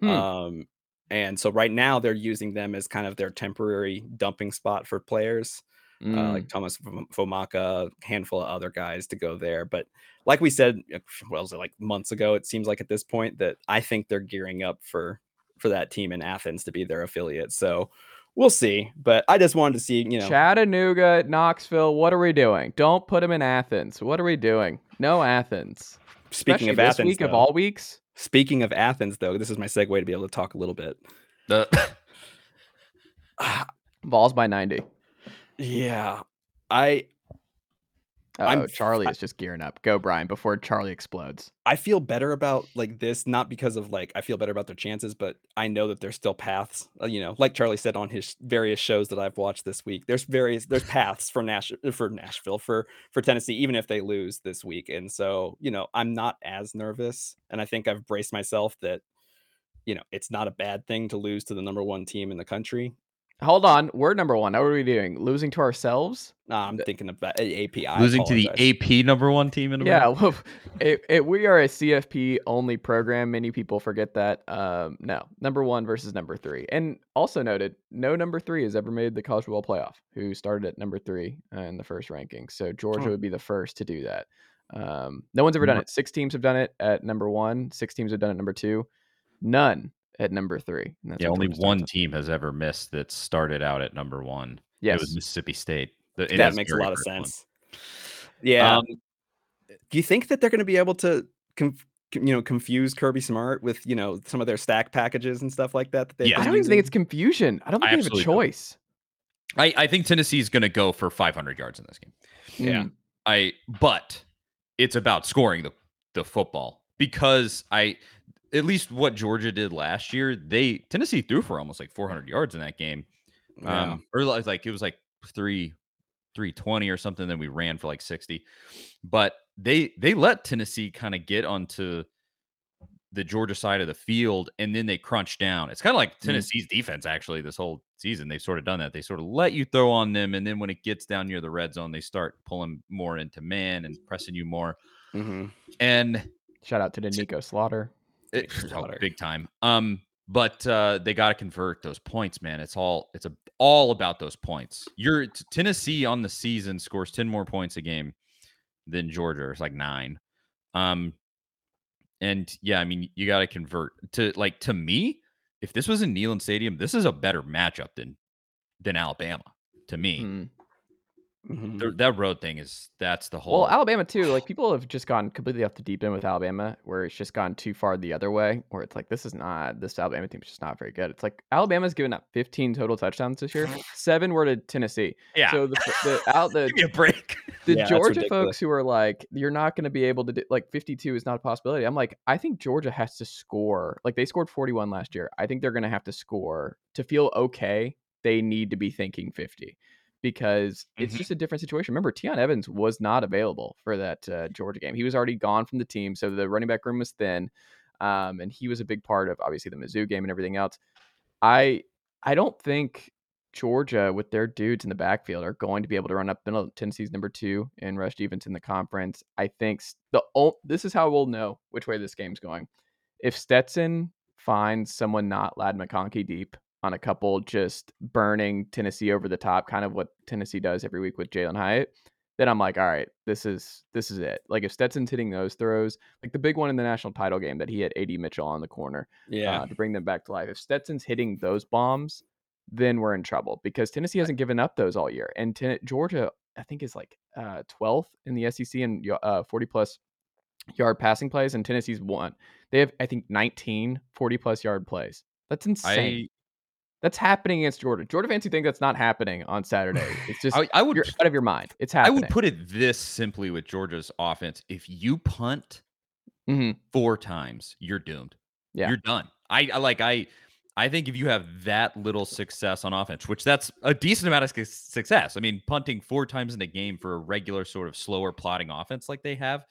Hmm. Um, and so right now they're using them as kind of their temporary dumping spot for players, uh, Mm. like Thomas Fom- Fomaka, handful of other guys to go there. But like we said, uh, what was it like months ago? It seems like at this point that I think they're gearing up for for that team in Athens to be their affiliate. So we'll see. But I just wanted to see, you know, Chattanooga, Knoxville. What are we doing? Don't put them in Athens. What are we doing? No Athens. speaking Especially of this Athens, week of all weeks. speaking of Athens, though, this is my segue to be able to talk a little bit. The- (sighs) Balls by ninety. Yeah, I I'm Oh, Charlie I- is just gearing up. Go, Bryan, before Charlie explodes. I feel better about like this, not because of like I feel better about their chances, but I know that there's still paths. uh, You know, like Charlie said on his various shows that I've watched this week. There's various there's paths for Nash for Nashville for for Tennessee, even if they lose this week. And so you know, I'm not as nervous, and I think I've braced myself that you know it's not a bad thing to lose to the number one team in the country. Hold on. We're number one. How are we doing? Losing to ourselves? Nah, I'm thinking about API. Losing to the. AP number one team in Yeah, America. well, (laughs) it, it, we are a CFP only program. Many people forget that. Um, no, number one versus number three. And also noted, no number three has ever made the college football playoff. Who started at number three uh, in the first ranking? So Georgia Hmm. would be the first to do that. Um, no one's ever done it. Six teams have done it at number one. Six teams have done it at number two. None at number three. And that's Yeah, only one at. team has ever missed that started out at number one. It was Mississippi State. The- in that makes a lot of first one. sense. Yeah. Um, Do you think that they're going to be able to, conf- you know, confuse Kirby Smart with you know some of their stack packages and stuff like that? that they've Yeah. I don't even think it's confusion. I don't I think they have a absolutely don't. choice. I, I think Tennessee is going to go for 500 yards in this game. Yeah. Mm. I but it's about scoring the the football because I at least what Georgia did last year, they Tennessee threw for almost like 400 yards in that game. Yeah. Um or like like, it was like 3 320 or something then we ran for like 60. But they they let Tennessee kind of get onto the Georgia side of the field and then they crunch down. It's kind of like Tennessee's defense actually this whole season. They've sort of done that. They sort of let you throw on them and then when it gets down near the red zone, they start pulling more into man and pressing you more. Mhm. And Shout out to Doneiko Slaughter. It, (laughs) oh, big time. Um, but uh, they got to convert those points, man. It's all it's a, all about those points. Your Tennessee on the season scores ten more points a game than Georgia. It's like nine. Um, and yeah, I mean you got to convert to like to me. If this was in Neyland Stadium, this is a better matchup than than Alabama to me. Mm. Mhm. Th- that road thing is that's the whole. Well, Alabama too. Like people have just gone completely off the deep end with Alabama, where it's just gone too far the other way. Where it's like this is not this Alabama team's just not very good. It's like Alabama's given up 15 total touchdowns this year. (laughs) Seven were to Tennessee. yeah, So the the out (laughs) the give me a break. (laughs) the Yeah, Georgia folks who are like, you're not going to be able to do like 52 is not a possibility. I'm like, I think Georgia has to score. Like they scored 41 last year. I think they're going to have to score to feel okay. They need to be thinking 50 because it's Mhm. just a different situation. Remember, Tiyon Evans was not available for that uh, Georgia game. He was already gone from the team, so the running back room was thin, um, and he was a big part of obviously the Mizzou game and everything else. I I don't think Georgia with their dudes in the backfield are going to be able to run up middle. Tennessee's number two in rush defense in the conference. I think the this is how we'll know which way this game's going. If Stetson finds someone not Ladd McConkey deep on a couple just burning Tennessee over the top, kind of what Tennessee does every week with Jalen Hyatt, then I'm like, all right, this is this is it. Like if Stetson's hitting those throws, like the big one in the national title game that he hit AD Mitchell on the corner, Yeah. uh, to bring them back to life. If Stetson's hitting those bombs, then we're in trouble because Tennessee hasn't given up those all year. And Ten- Georgia, I think, is like uh, 12th in the SEC in uh, 40 plus yard passing plays, and Tennessee's one. They have, I think, 19 40 plus yard plays. That's insane. I that's happening against Georgia. Georgia fans who think that's not happening on Saturday. (sighs) It's just I, I would out of your mind. It's happening. I would put it this simply with Georgia's offense: if you punt Mhm. four times, you're doomed. Yeah. you're done. I, I like I. I think if you have that little success on offense, which that's a decent amount of success. I mean, punting four times in a game for a regular sort of slower plotting offense like they have,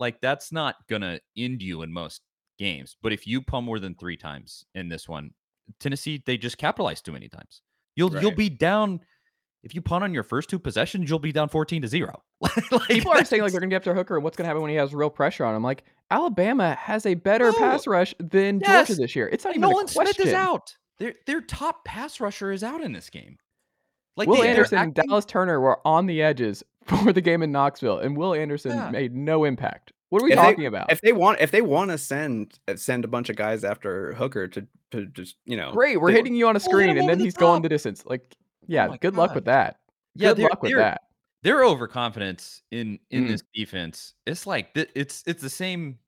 like that's not gonna end you in most games. But if you punt more than three times in this one, Tennessee they just capitalize too many times. You'll you'll be down if you punt on your first two possessions, you'll be down fourteen to zero. (laughs) like, People are saying like they're gonna get after Hooker and what's gonna happen when he has real pressure on him. Like Alabama has a better No. pass rush than Yes. Georgia this year. It's not even Nolan a Smith question. is out. Their their top pass rusher is out in this game. Like Will they- Anderson and Dallas Turner were on the edges (laughs) for the game in Knoxville, and Will Anderson Yeah. made no impact. What are we If they- talking about? If they want, if they want to send uh, send a bunch of guys after Hooker to to just you know, Great, we're hitting you on a Pull him screen, and then the he's going top. the distance. Like, yeah, my good luck with that. Yeah, good they're- luck with they're- that. their overconfidence in in Mhm. this defense it's like th- it's it's the same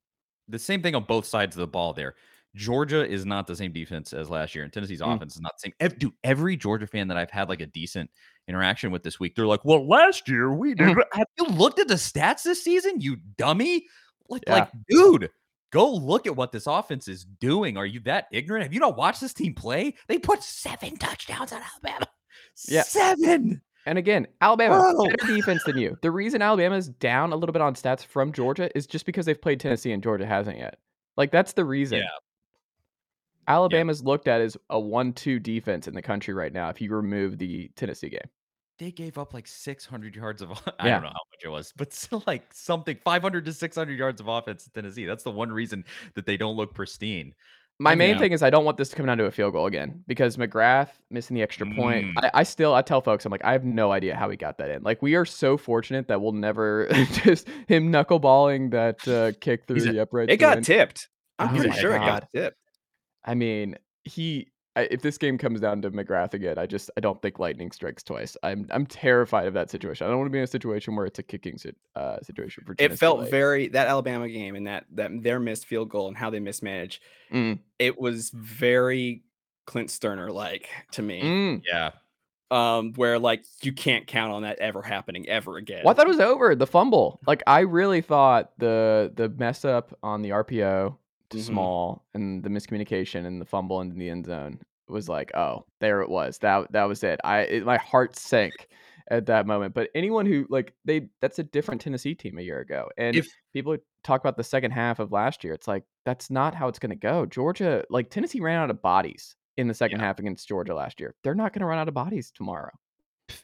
the same thing on both sides of the ball there georgia is not the same defense as last year and tennessee's Mm. offense is not the same Ev- dude every georgia fan that i've had like a decent interaction with this week they're like well last year we did Mhm. have you looked at the stats this season you dummy like, Yeah. like dude go look at what this offense is doing are you that ignorant have you not watched this team play they put seven touchdowns on alabama Yeah. seven And again, Alabama better defense than you. The reason Alabama's down a little bit on stats from Georgia is just because they've played Tennessee and Georgia hasn't yet. Like that's the reason. Yeah. Alabama's looked at as a one-two defense in the country right now. If you remove the Tennessee game, they gave up like 600 yards of (laughs) I Yeah. don't know how much it was, but still like something 500 to 600 yards of offense in Tennessee. That's the one reason that they don't look pristine. my I main thing is I don't want this to come down to a field goal again because McGrath missing the extra point. Mm. I, I still I tell folks I'm like I have no idea how he got that in. Like we are so fortunate that we'll never (laughs) just him knuckleballing that uh, kick through a- the upright. it got tipped. I'm He's pretty sure it got tipped. I mean, he. I, if this game comes down to McGrath again, I just I don't think lightning strikes twice. I'm I'm terrified of that situation. I don't want to be in a situation where it's a kicking uh, situation for. It felt late. very that Alabama game and that that their missed field goal and how they mismanaged. Mm, It was very Clint Stoerner like to me. mm. Yeah. Um, where like you can't count on that ever happening ever again. Well, I thought it was over. The fumble. (laughs) Like I really thought the the mess up on the RPO to Mhm. small and the miscommunication and the fumble into the end zone was like, oh, there it was. That that was it. I it, my heart sank at that moment. But anyone who like they that's a different Tennessee team a year ago. And If people talk about the second half of last year. It's like that's not how it's going to go. Georgia, like Tennessee, ran out of bodies in the second Yeah. half against Georgia last year. They're not going to run out of bodies tomorrow.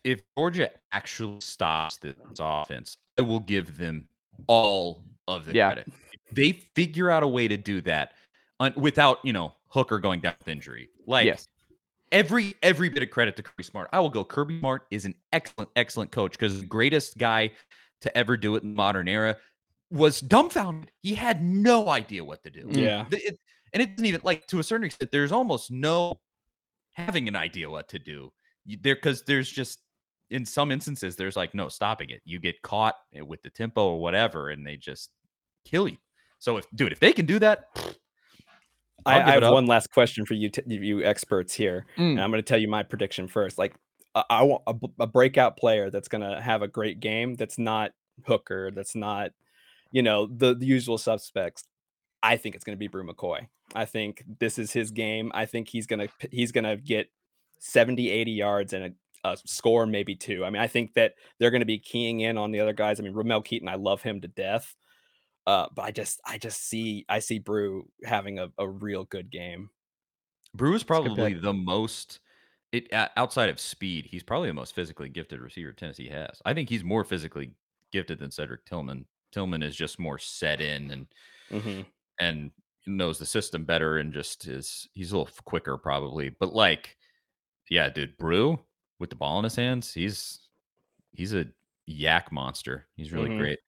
if Georgia actually stops this offense, I will give them all of the Yeah. credit. If they figure out a way to do that un- without, you know, Hooker going down with injury. Like yes, every every bit of credit to Kirby Smart. I will go. Kirby Smart is an excellent, excellent coach because the greatest guy to ever do it in the modern era was dumbfounded. He had no idea what to do. Yeah. The- it- and it didn't even like to a certain extent. There's almost no having an idea what to do you, there because there's just in some instances there's like no stopping it. You get caught eh, with the tempo or whatever, and they just kill you. So if dude, if they can do that, I, I'll I have up. one last question for you, t- you experts here, Mm. and I'm going to tell you my prediction first. Like, I, I want a breakout player that's going to have a great game. That's not Hooker. That's not, you know, the, the usual suspects. I think it's going to be Bru McCoy. I think this is his game. I think he's going to he's going to get 70, 80 yards and a, a score, maybe two. I mean, I think that they're going to be keying in on the other guys. I mean, Ramel Keyton, I love him to death. Uh, but I just I just see I see Bru having a, a real good game. Bru is probably the most it outside of speed. He's probably the most physically gifted receiver Tennessee has. I think he's more physically gifted than Cedric Tillman. Tillman is just more set in and hmm and knows the system better and just is he's a little quicker probably. But like, yeah, dude, Brew with the ball in his hands, he's he's a YAC monster. He's really Mhm. great.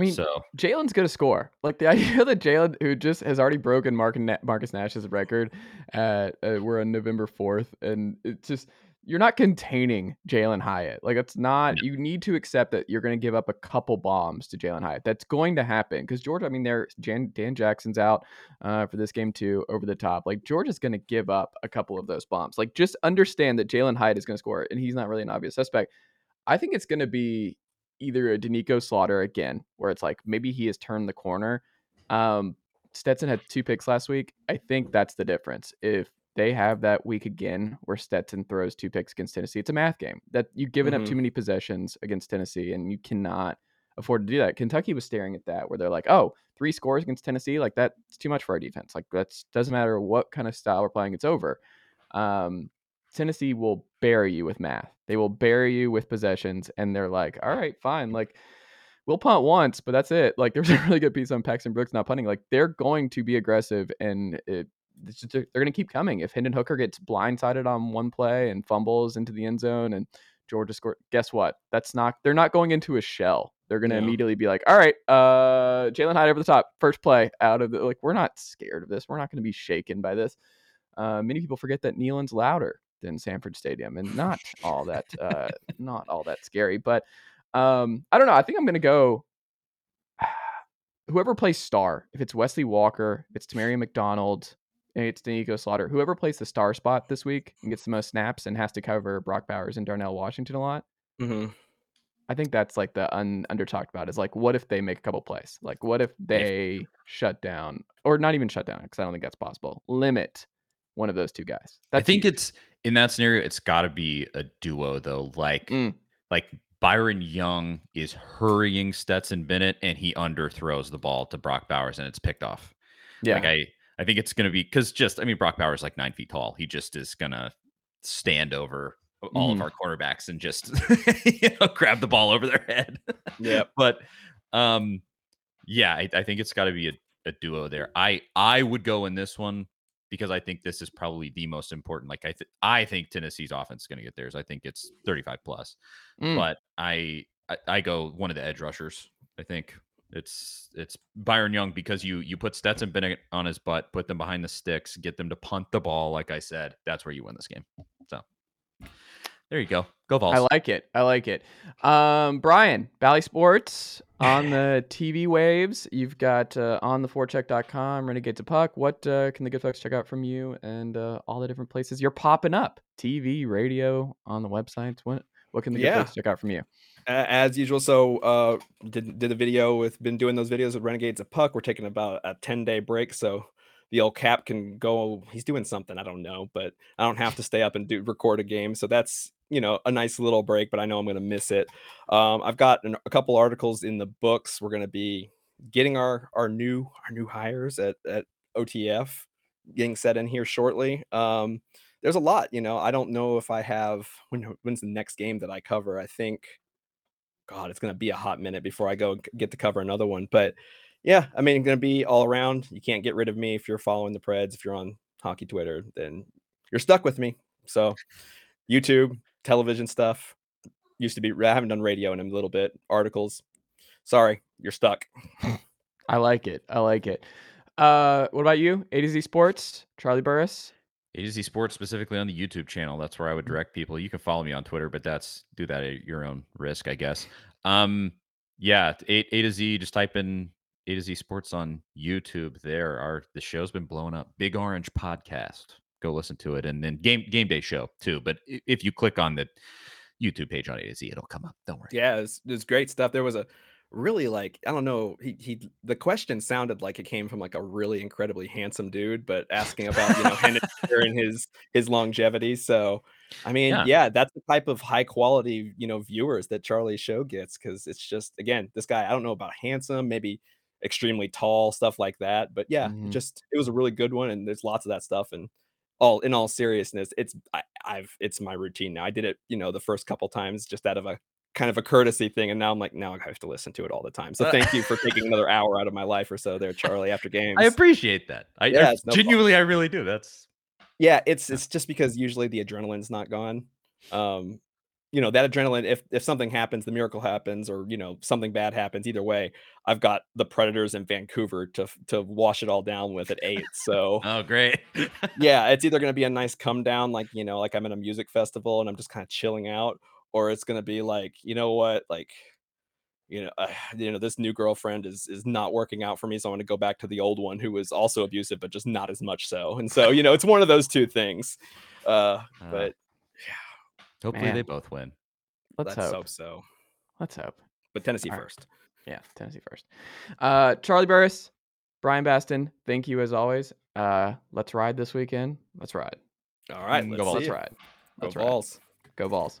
I mean, so Jalen's gonna score. Like the (laughs) idea that Jalen, who just has already broken Mark Na- Marcus Nash's record, at uh, we're on November fourth, and it's just you're not containing Jalen Hyatt. Like it's not. You need to accept that you're gonna give up a couple bombs to Jalen Hyatt. That's going to happen because Georgia. I mean, there Jan, Dan Jackson's out uh, for this game too, over the top. Like Georgia's gonna give up a couple of those bombs. Like just understand that Jalen Hyatt is gonna score, and he's not really an obvious suspect. I think it's gonna be either a Doneiko Slaughter again, where it's like maybe he has turned the corner. Um, Stetson had two picks last week. I think that's the difference. If they have that week again where Stetson throws two picks against Tennessee, it's a math game. That you've given up Mhm. too many possessions against Tennessee, and you cannot afford to do that. Kentucky was staring at that, where they're like, "Oh, three scores against Tennessee, like that's too much for our defense. Like that's doesn't matter what kind of style we're playing, it's over." Um, Tennessee will bury you with math. They will bury you with possessions, and they're like, "All right, fine. (laughs) Like, we'll punt once, but that's it." Like, there's (laughs) a really good piece on Paxton Brooks not punting. Like, they're going to be aggressive, and it, it's just- they're going to keep coming. If Hendon Hooker gets blindsided on one play and fumbles into the end zone, and Georgia score, guess what? That's not. They're not going into a shell. They're going to Yeah. immediately be like, "All right, uh, Jalen Hyatt over the top, first play out of the like." We're not scared of this. We're not going to be shaken by this. Uh, many people forget that Neyland's louder than Sanford Stadium, and not all that, uh, (laughs) not all that scary. But um, I don't know. I think I'm gonna go. (sighs) Whoever plays star, if it's Wesley Walker, if it's Tamarion McDonald, it's Doneiko Slaughter, whoever plays the star spot this week and gets the most snaps and has to cover Brock Bowers and Darnell Washington a lot. hmm I think that's like the un, under talked about is like, what if they make a couple plays? Like, what if they shut down, or not even shut down, because I don't think that's possible. Limit one of those two guys. I think huge. it's in that scenario, it's got to be a duo though. Like Mm. like Byron Young is hurrying Stetson Bennett, and he underthrows the ball to Brock Bowers, and it's picked off. yeah. Like I I think it's gonna be because just I mean Brock Bowers is like nine feet tall. He just is gonna stand over all Mhm. of our quarterbacks and just (laughs) you know grab the ball over their head. yeah. (laughs) but um yeah, I, I think it's got to be a, a duo there. I I would go in this one because I think this is probably the most important. Like I th- I think Tennessee's offense is going to get theirs. I think it's 35 plus. Mm. But I, I I go one of the edge rushers. I think it's it's Byron Young because you you put Stetson Bennett on his butt, put them behind the sticks, get them to punt the ball. Like I said, that's where you win this game. So there you go. Go Vols. I like it. I like it. Um, Bryan, Valley Sports on the (laughs) TV waves. You've got uh, on the forecheck.com, Renegade to Puck. What uh, can the good folks check out from you and uh, all the different places you're popping up? TV, radio, on the websites. What what can the good Yeah. folks check out from you? As usual. So uh did did the video with been doing those videos with Renegades of Puck. We're taking about a 10 day break, so the old cap can go he's doing something, I don't know, but I don't have to stay up and do record a game. So that's you know a nice little break, but I know I'm gonna miss it. Um I've got an, a couple articles in the books. We're gonna be getting our our new our new hires at at OTF getting set in here shortly. Um there's a lot, you know. I don't know if I have when when's the next game that I cover. I think God, it's gonna be a hot minute before I go get to cover another one. But yeah, I mean, gonna be all around. You can't get rid of me if you're following the Preds. If you're on hockey Twitter, then you're stuck with me. So YouTube, television stuff. Used to be. I haven't done radio in a little bit. Articles. Sorry, you're stuck. (laughs) I like it. I like it. Uh, what about you? A to Z Sports, Charlie Burris. A to Z Sports specifically on the YouTube channel. That's where I would direct people. You can follow me on Twitter, but that's do that at your own risk, I guess. Um, yeah, A, a to Z. Just type in A to Z Sports on YouTube. There are the show's been blowing up. Big Orange Podcast. Go listen to it, and then game game day show too. But if you click on the YouTube page on A to Z, it'll come up. Don't worry. Yeah, it's it's great stuff. There was a really like I don't know. He he the question sounded like it came from like a really incredibly handsome dude, but asking about you know (laughs) Henniger and his his longevity. So I mean, Yeah. yeah. that's the type of high quality you know viewers that Charlie's show gets because it's just again this guy. I don't know about handsome, maybe extremely tall, stuff like that. But yeah, Mhm. just it was a really good one, and there's lots of that stuff and. All in all seriousness, it's I, I've it's my routine now. I did it, you know, the first couple times just out of a kind of a courtesy thing, and now I'm like, now I have to listen to it all the time. So Uh, thank you for (laughs) taking another hour out of my life or so there, Charlie, after games. I appreciate that. I, Yeah, I no problem. genuinely, I really do. That's yeah, it's it's just because usually the adrenaline's not gone. Um, you know, that adrenaline, if if something happens, the miracle happens, or you know, something bad happens, either way, I've got the Predators in Vancouver to to wash it all down with at eight. So oh great. yeah, (laughs) it's either going to be a nice come down, like, you know, like I'm at a music festival and I'm just kind of chilling out, or it's going to be like, you know what, like, you know, uh, (sighs) you know, this new girlfriend is is not working out for me, so I want to go back to the old one who was also abusive, but just not as much so. And so, you know, it's one of those two things. Uh, Uh, but Hopefully Man. they both win. Let's let's hope. hope so. Let's hope. But Tennessee All right. first. Yeah, Tennessee first. Uh, Charlie Burris, Bryan Bastin, thank you as always. Uh, let's ride this weekend. Let's ride. All right, Mm, let's, go Vols. Let's ride. Go Let's ride. balls. Go balls.